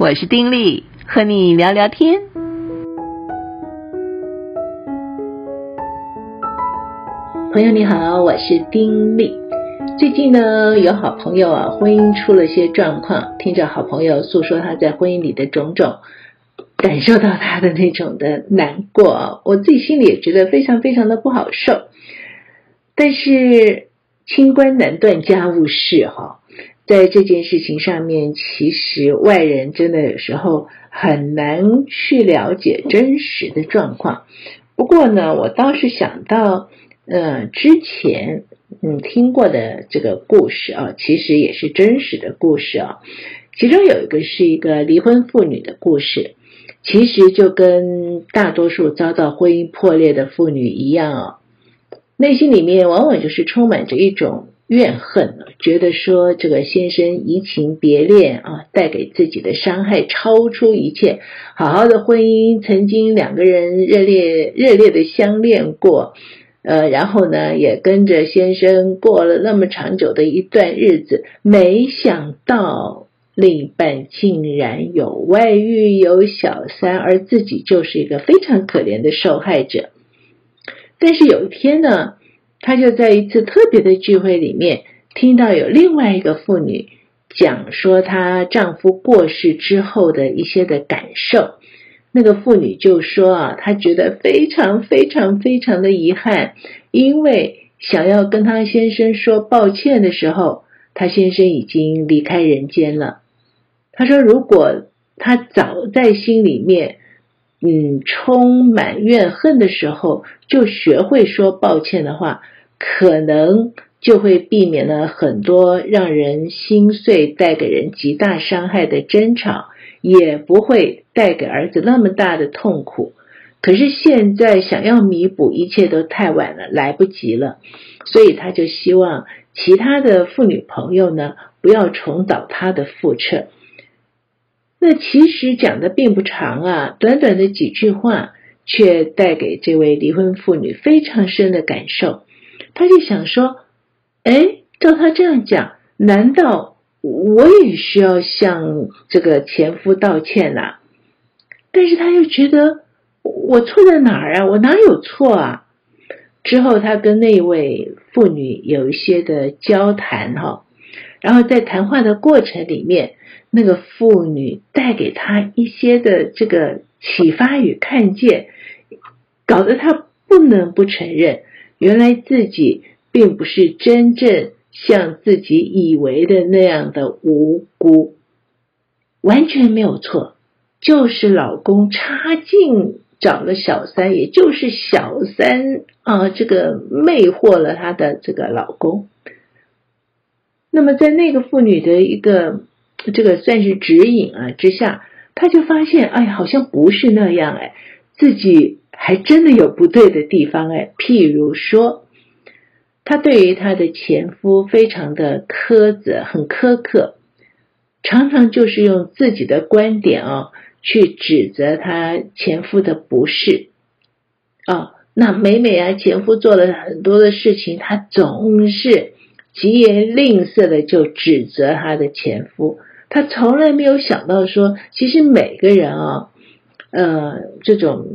我是丁力，和你聊聊天。朋友你好，我是丁力。最近呢，有好朋友啊，婚姻出了些状况，听着好朋友诉说他在婚姻里的种种，感受到他的那种的难过，我自己心里也觉得非常非常的不好受。但是清官难断家务事哈。在这件事情上面，其实外人真的有时候很难去了解真实的状况。不过呢，我倒是想到，呃，之前嗯听过的这个故事啊，其实也是真实的故事啊。其中有一个是一个离婚妇女的故事，其实就跟大多数遭到婚姻破裂的妇女一样啊，内心里面往往就是充满着一种。怨恨了，觉得说这个先生移情别恋啊，带给自己的伤害超出一切。好好的婚姻，曾经两个人热烈热烈的相恋过，呃，然后呢，也跟着先生过了那么长久的一段日子，没想到另一半竟然有外遇、有小三，而自己就是一个非常可怜的受害者。但是有一天呢，她就在一次特别的聚会里面，听到有另外一个妇女讲说她丈夫过世之后的一些的感受。那个妇女就说啊，她觉得非常非常非常的遗憾，因为想要跟她先生说抱歉的时候，她先生已经离开人间了。她说，如果她早在心里面。嗯，充满怨恨的时候，就学会说抱歉的话，可能就会避免了很多让人心碎、带给人极大伤害的争吵，也不会带给儿子那么大的痛苦。可是现在想要弥补，一切都太晚了，来不及了。所以他就希望其他的妇女朋友呢，不要重蹈他的覆辙。那其实讲的并不长啊，短短的几句话，却带给这位离婚妇女非常深的感受。她就想说：“哎，照她这样讲，难道我也需要向这个前夫道歉呐？”但是她又觉得我错在哪儿啊？我哪有错啊？之后，她跟那位妇女有一些的交谈哈，然后在谈话的过程里面。那个妇女带给他一些的这个启发与看见，搞得他不能不承认，原来自己并不是真正像自己以为的那样的无辜，完全没有错，就是老公插进找了小三，也就是小三啊，这个魅惑了他的这个老公。那么在那个妇女的一个。这个算是指引啊之下，他就发现，哎，好像不是那样，哎，自己还真的有不对的地方，哎，譬如说，他对于他的前夫非常的苛责，很苛刻，常常就是用自己的观点哦，去指责他前夫的不是，哦，那每每啊，前夫做了很多的事情，他总是极言吝啬的就指责他的前夫。他从来没有想到说，其实每个人啊，呃，这种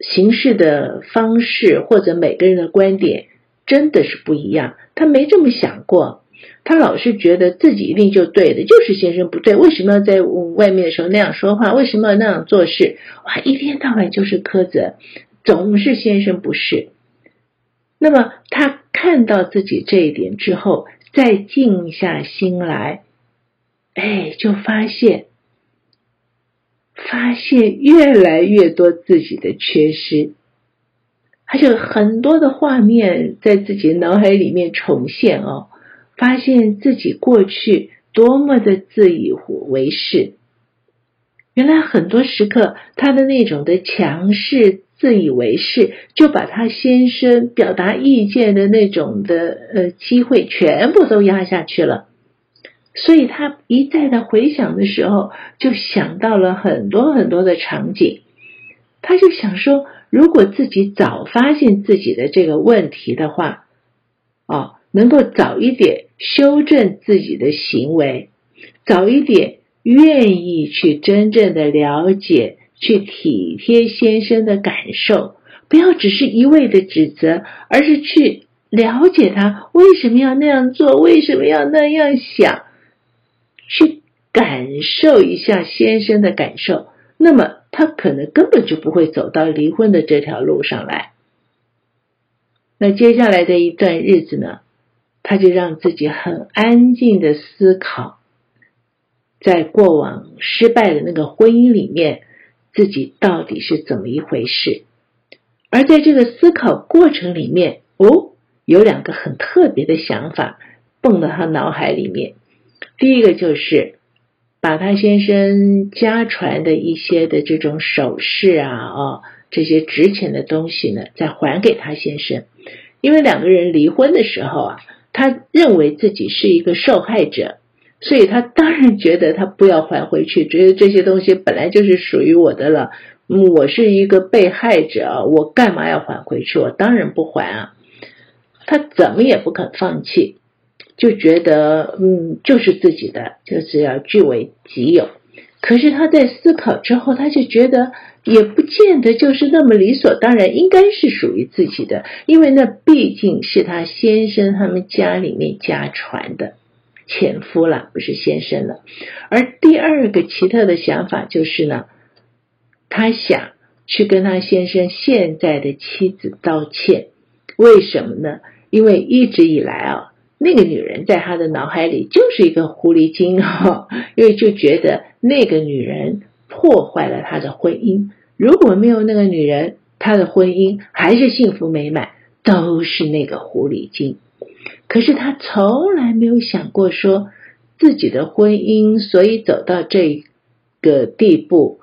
行事的方式或者每个人的观点真的是不一样。他没这么想过，他老是觉得自己一定就对的，就是先生不对。为什么要在外面的时候那样说话？为什么要那样做事？哇，一天到晚就是苛责，总是先生不是。那么他看到自己这一点之后，再静下心来。哎，就发现，发现越来越多自己的缺失，他就很多的画面在自己脑海里面重现哦。发现自己过去多么的自以为是，原来很多时刻他的那种的强势、自以为是，就把他先生表达意见的那种的呃机会全部都压下去了。所以他一再的回想的时候，就想到了很多很多的场景。他就想说，如果自己早发现自己的这个问题的话，哦，能够早一点修正自己的行为，早一点愿意去真正的了解，去体贴先生的感受，不要只是一味的指责，而是去了解他为什么要那样做，为什么要那样想，去感受一下先生的感受，那么他可能根本就不会走到离婚的这条路上来。那接下来的一段日子呢，他就让自己很安静的思考，在过往失败的那个婚姻里面，自己到底是怎么一回事。而在这个思考过程里面，哦，有两个很特别的想法蹦到他脑海里面。第一个就是把他先生家传的一些的这种首饰啊，哦，这些值钱的东西呢，再还给他先生。因为两个人离婚的时候啊，他认为自己是一个受害者，所以他当然觉得他不要还回去，觉得这些东西本来就是属于我的了。我是一个被害者，我干嘛要还回去？我当然不还啊！他怎么也不肯放弃，就觉得嗯，就是自己的，就是要据为己有。可是他在思考之后，他就觉得。也不见得就是那么理所当然，应该是属于自己的，因为那毕竟是他先生他们家里面家传的，前夫了，不是先生了。而第二个奇特的想法就是呢，他想去跟他先生现在的妻子道歉，为什么呢？因为一直以来啊，那个女人在他的脑海里就是一个狐狸精啊，因为就觉得那个女人。破坏了他的婚姻。如果没有那个女人，他的婚姻还是幸福美满，都是那个狐狸精。可是他从来没有想过说自己的婚姻，所以走到这个地步，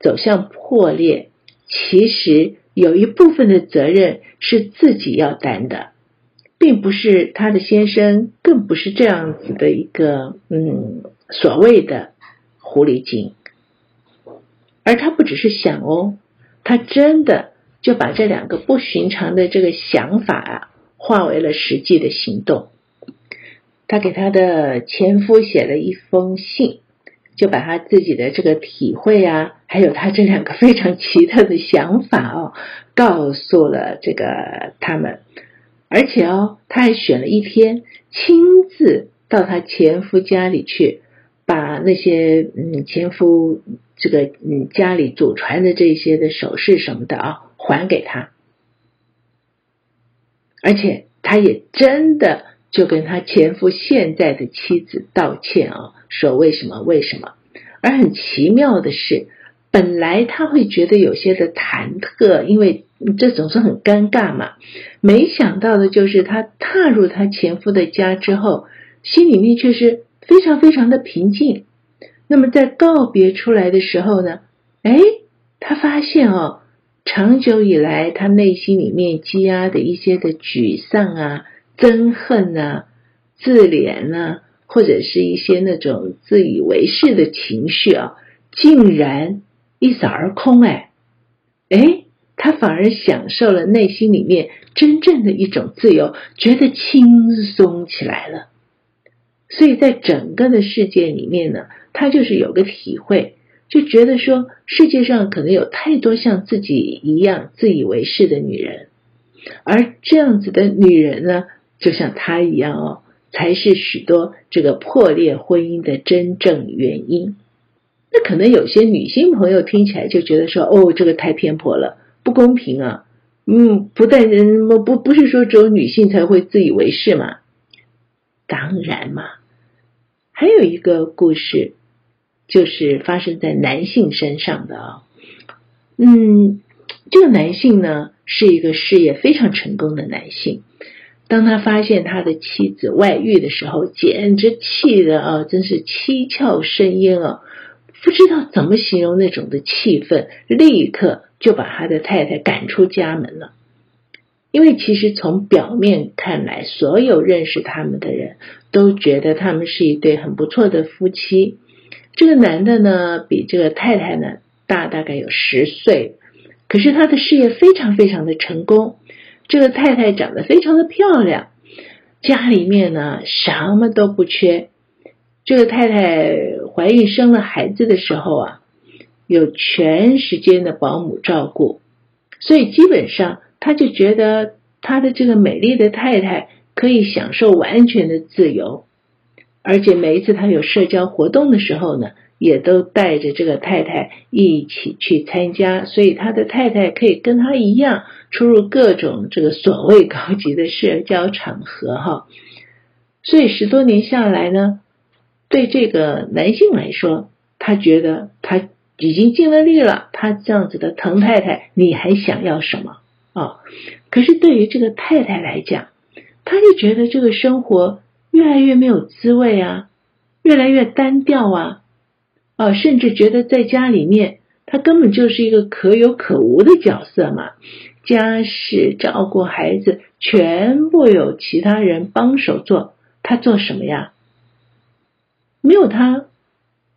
走向破裂，其实有一部分的责任是自己要担的，并不是他的先生，更不是这样子的一个嗯所谓的狐狸精。而他不只是想哦，他真的就把这两个不寻常的这个想法啊，化为了实际的行动。她给她的前夫写了一封信，就把他自己的这个体会啊，还有他这两个非常奇特的想法哦，告诉了这个他们。而且哦，他还选了一天，亲自到他前夫家里去，把那些嗯前夫。这个嗯，家里祖传的这些的首饰什么的啊，还给他，而且他也真的就跟他前夫现在的妻子道歉啊，说为什么为什么？而很奇妙的是，本来他会觉得有些的忐忑，因为这总是很尴尬嘛。没想到的就是他踏入他前夫的家之后，心里面却是非常非常的平静。那么在告别出来的时候呢，哎，他发现哦，长久以来他内心里面积压的一些的沮丧啊、憎恨啊、自怜啊，或者是一些那种自以为是的情绪啊，竟然一扫而空哎，哎，他反而享受了内心里面真正的一种自由，觉得轻松起来了。所以在整个的世界里面呢，他就是有个体会，就觉得说世界上可能有太多像自己一样自以为是的女人，而这样子的女人呢，就像她一样哦，才是许多这个破裂婚姻的真正原因。那可能有些女性朋友听起来就觉得说，哦，这个太偏颇了，不公平啊！嗯，不但人不不不是说只有女性才会自以为是嘛。当然嘛，还有一个故事，就是发生在男性身上的啊。嗯，这个男性呢是一个事业非常成功的男性。当他发现他的妻子外遇的时候，简直气得啊，真是七窍生烟啊！不知道怎么形容那种的气愤，立刻就把他的太太赶出家门了。因为其实从表面看来，所有认识他们的人都觉得他们是一对很不错的夫妻。这个男的呢，比这个太太呢大大概有十岁，可是他的事业非常非常的成功。这个太太长得非常的漂亮，家里面呢什么都不缺。这个太太怀孕生了孩子的时候啊，有全时间的保姆照顾，所以基本上他就觉得他的这个美丽的太太可以享受完全的自由，而且每一次他有社交活动的时候呢，也都带着这个太太一起去参加，所以他的太太可以跟他一样出入各种这个所谓高级的社交场合哈。所以十多年下来呢，对这个男性来说，他觉得他已经尽了力了。他这样子的疼太太，你还想要什么啊？哦，可是对于这个太太来讲，他就觉得这个生活越来越没有滋味啊，越来越单调啊，啊，甚至觉得在家里面，他根本就是一个可有可无的角色嘛。家事、照顾孩子，全部有其他人帮手做。他做什么呀？没有他，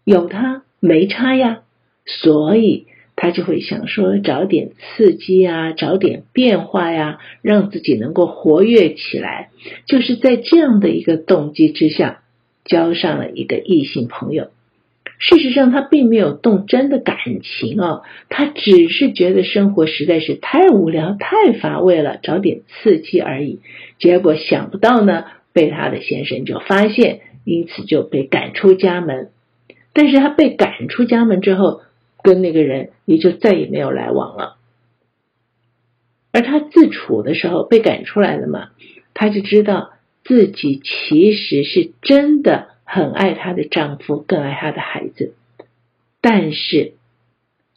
有他没差呀，所以他就会想说找点刺激啊，找点变化呀，让自己能够活跃起来。就是在这样的一个动机之下，交上了一个异性朋友。事实上，他并没有动真的感情哦，他只是觉得生活实在是太无聊、太乏味了，找点刺激而已。结果想不到呢。被他的先生就发现，因此就被赶出家门。但是他被赶出家门之后，跟那个人也就再也没有来往了。而他自处的时候被赶出来了嘛，他就知道自己其实是真的很爱她的丈夫，更爱她的孩子。但是，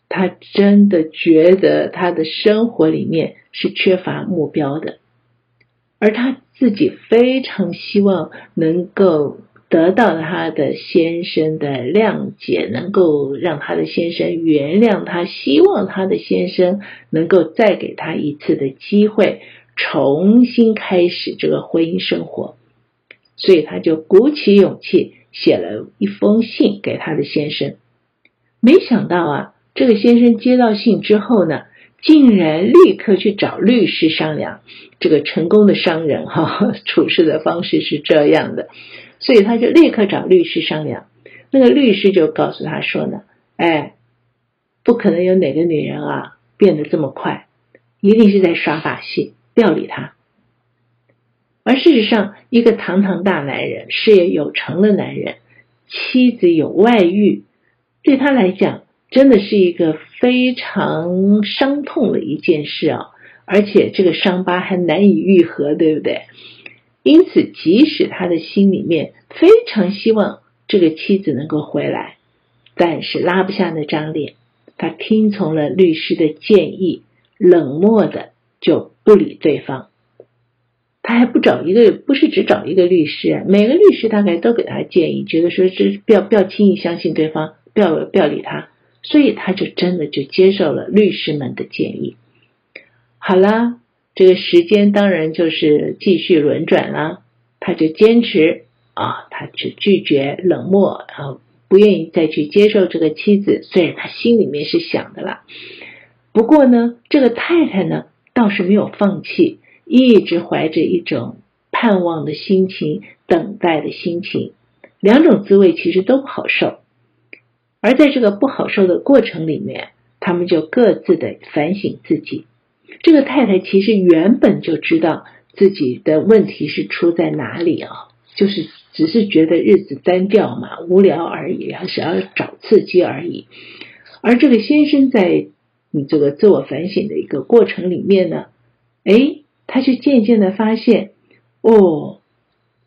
她真的觉得她的生活里面是缺乏目标的。而她自己非常希望能够得到她的先生的谅解，能够让她的先生原谅她，希望她的先生能够再给她一次的机会，重新开始这个婚姻生活。所以她就鼓起勇气写了一封信给她的先生。没想到啊，这个先生接到信之后呢，竟然立刻去找律师商量，这个成功的商人哈，处事的方式是这样的，所以他就立刻找律师商量。那个律师就告诉他说呢，哎，不可能有哪个女人啊变得这么快，一定是在耍把戏，不要理他。而事实上，一个堂堂大男人、事业有成的男人，妻子有外遇，对他来讲。真的是一个非常伤痛的一件事啊，而且这个伤疤还难以愈合，对不对？因此，即使他的心里面非常希望这个妻子能够回来，但是拉不下那张脸，他听从了律师的建议，冷漠的就不理对方。他还不找一个，不是只找一个律师，每个律师大概都给他建议，觉得说这不要不要轻易相信对方，不要不要理他。所以他就真的就接受了律师们的建议。好了，这个时间当然就是继续轮转了。他就坚持啊，他就拒绝冷漠，啊，不愿意再去接受这个妻子。虽然他心里面是想的啦，不过呢，这个太太呢倒是没有放弃，一直怀着一种盼望的心情，等待的心情。两种滋味其实都不好受。而在这个不好受的过程里面，他们就各自的反省自己。这个太太其实原本就知道自己的问题是出在哪里啊，就是只是觉得日子单调嘛，无聊而已，还是要找刺激而已。而这个先生在你这个自我反省的一个过程里面呢，哎，他就渐渐的发现，哦，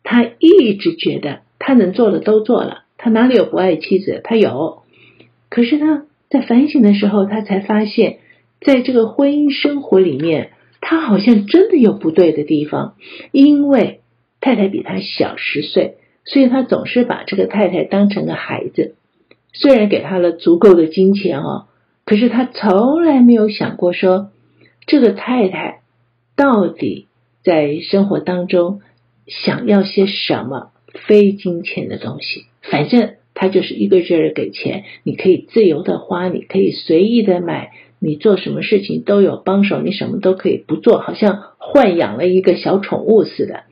他一直觉得他能做的都做了，他哪里有不爱妻子？他有。可是呢，在反省的时候，他才发现，在这个婚姻生活里面，他好像真的有不对的地方。因为太太比他小十岁，所以他总是把这个太太当成个孩子。虽然给他了足够的金钱哦，可是他从来没有想过说，这个太太到底在生活当中想要些什么非金钱的东西。反正。他就是一个劲儿给钱，你可以自由的花，你可以随意的买，你做什么事情都有帮手，你什么都可以不做，好像豢养了一个小宠物似的。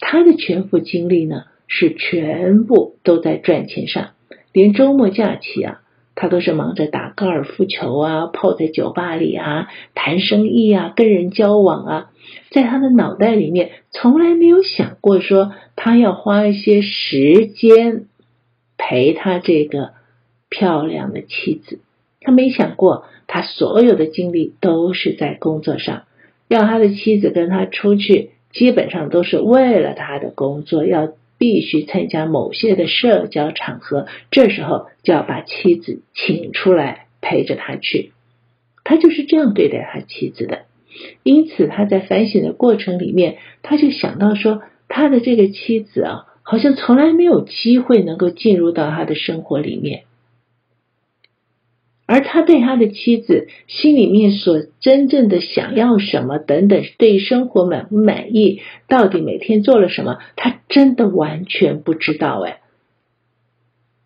他的全副精力呢，是全部都在赚钱上，连周末假期啊，他都是忙着打高尔夫球啊，泡在酒吧里啊，谈生意啊，跟人交往啊，在他的脑袋里面从来没有想过说他要花一些时间陪他这个漂亮的妻子，他没想过他所有的精力都是在工作上，要他的妻子跟他出去，基本上都是为了他的工作要。必须参加某些的社交场合，这时候就要把妻子请出来陪着他去。他就是这样对待他妻子的。因此，他在反省的过程里面，他就想到说，他的这个妻子啊，好像从来没有机会能够进入到他的生活里面。而他对他的妻子心里面所真正的想要什么等等，对生活满不满意，到底每天做了什么，他真的完全不知道哎。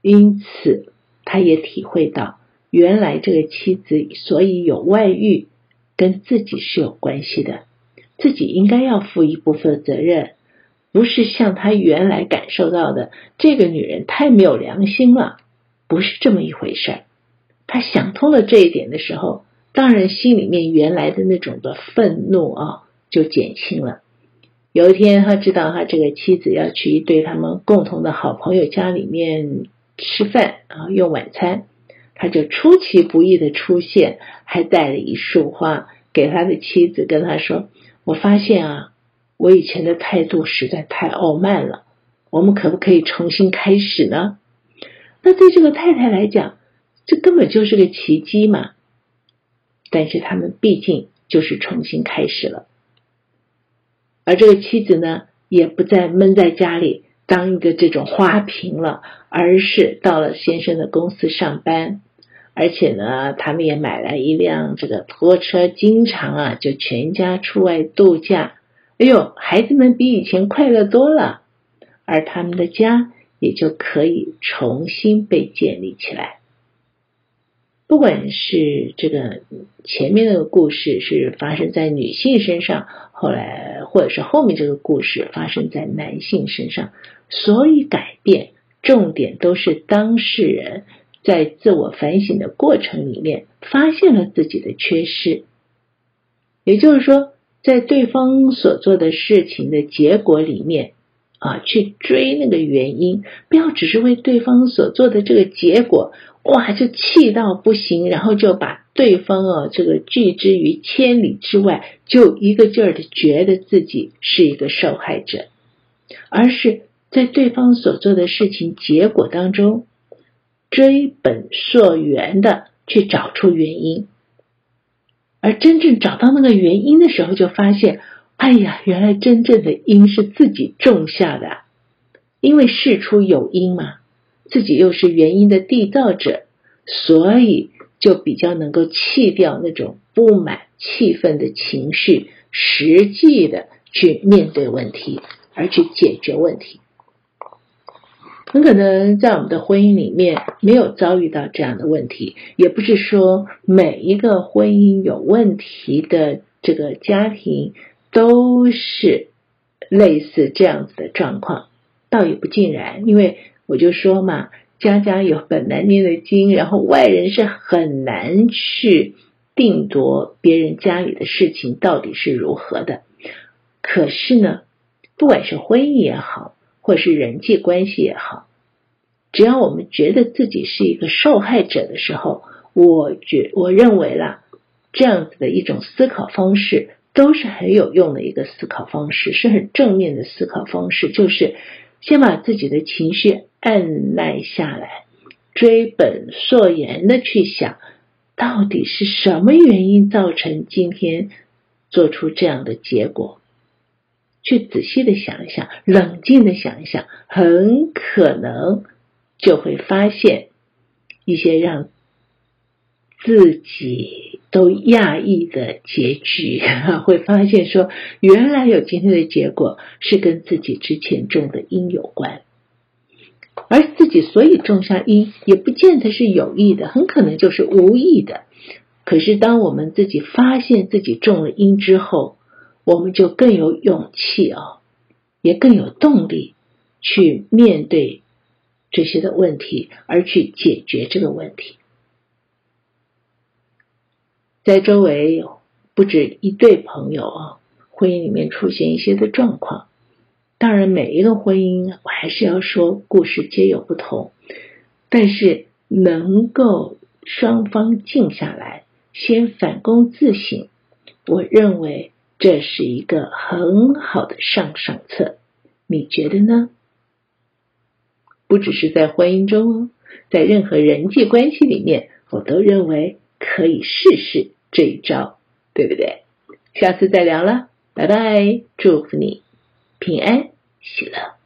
因此，他也体会到，原来这个妻子所以有外遇，跟自己是有关系的，自己应该要负一部分责任，不是像他原来感受到的，这个女人太没有良心了，不是这么一回事儿。他想通了这一点的时候，当然心里面原来的那种的愤怒啊，就减轻了。有一天，他知道他这个妻子要去一对他们共同的好朋友家里面吃饭啊，用晚餐，他就出其不意的出现，还带了一束花给他的妻子，跟他说：“我发现啊，我以前的态度实在太傲慢了，我们可不可以重新开始呢？”那对这个太太来讲，这根本就是个奇迹嘛！但是他们毕竟就是重新开始了，而这个妻子呢，也不再闷在家里当一个这种花瓶了，而是到了先生的公司上班，而且呢，他们也买了一辆这个拖车，经常啊就全家出外度假。哎呦，孩子们比以前快乐多了，而他们的家也就可以重新被建立起来。不管是这个前面那个故事是发生在女性身上，后来或者是后面这个故事发生在男性身上，所以改变重点都是当事人在自我反省的过程里面发现了自己的缺失，也就是说，在对方所做的事情的结果里面啊，去追那个原因，不要只是为对方所做的这个结果。哇，就气到不行，然后就把对方啊这个拒之于千里之外，就一个劲儿的觉得自己是一个受害者，而是在对方所做的事情结果当中追本溯源的去找出原因，而真正找到那个原因的时候，就发现，哎呀，原来真正的因是自己种下的，因为事出有因嘛。自己又是原因的缔造者，所以就比较能够弃掉那种不满、气愤的情绪，实际的去面对问题，而去解决问题。很可能在我们的婚姻里面没有遭遇到这样的问题，也不是说每一个婚姻有问题的这个家庭都是类似这样子的状况，倒也不尽然，因为。我就说嘛，家家有本难念的经，然后外人是很难去定夺别人家里的事情到底是如何的。可是呢，不管是婚姻也好，或是人际关系也好，只要我们觉得自己是一个受害者的时候，我觉我认为啦，这样子的一种思考方式都是很有用的一个思考方式，是很正面的思考方式，就是。先把自己的情绪按捺下来，追本溯源的去想，到底是什么原因造成今天做出这样的结果？去仔细的想一想，冷静的想一想，很可能就会发现一些让自己。都讶异的结局，会发现说，原来有今天的结果是跟自己之前种的因有关，而自己所以种下因，也不见得是有意的，很可能就是无意的。可是当我们自己发现自己种了因之后，我们就更有勇气啊，也更有动力去面对这些的问题，而去解决这个问题。在周围不止一对朋友啊，婚姻里面出现一些的状况。当然，每一个婚姻，我还是要说，故事皆有不同。但是，能够双方静下来，先反躬自省，我认为这是一个很好的上上策。你觉得呢？不只是在婚姻中哦，在任何人际关系里面，我都认为可以试试这一招，对不对？下次再聊了，拜拜，祝福你。平安喜乐。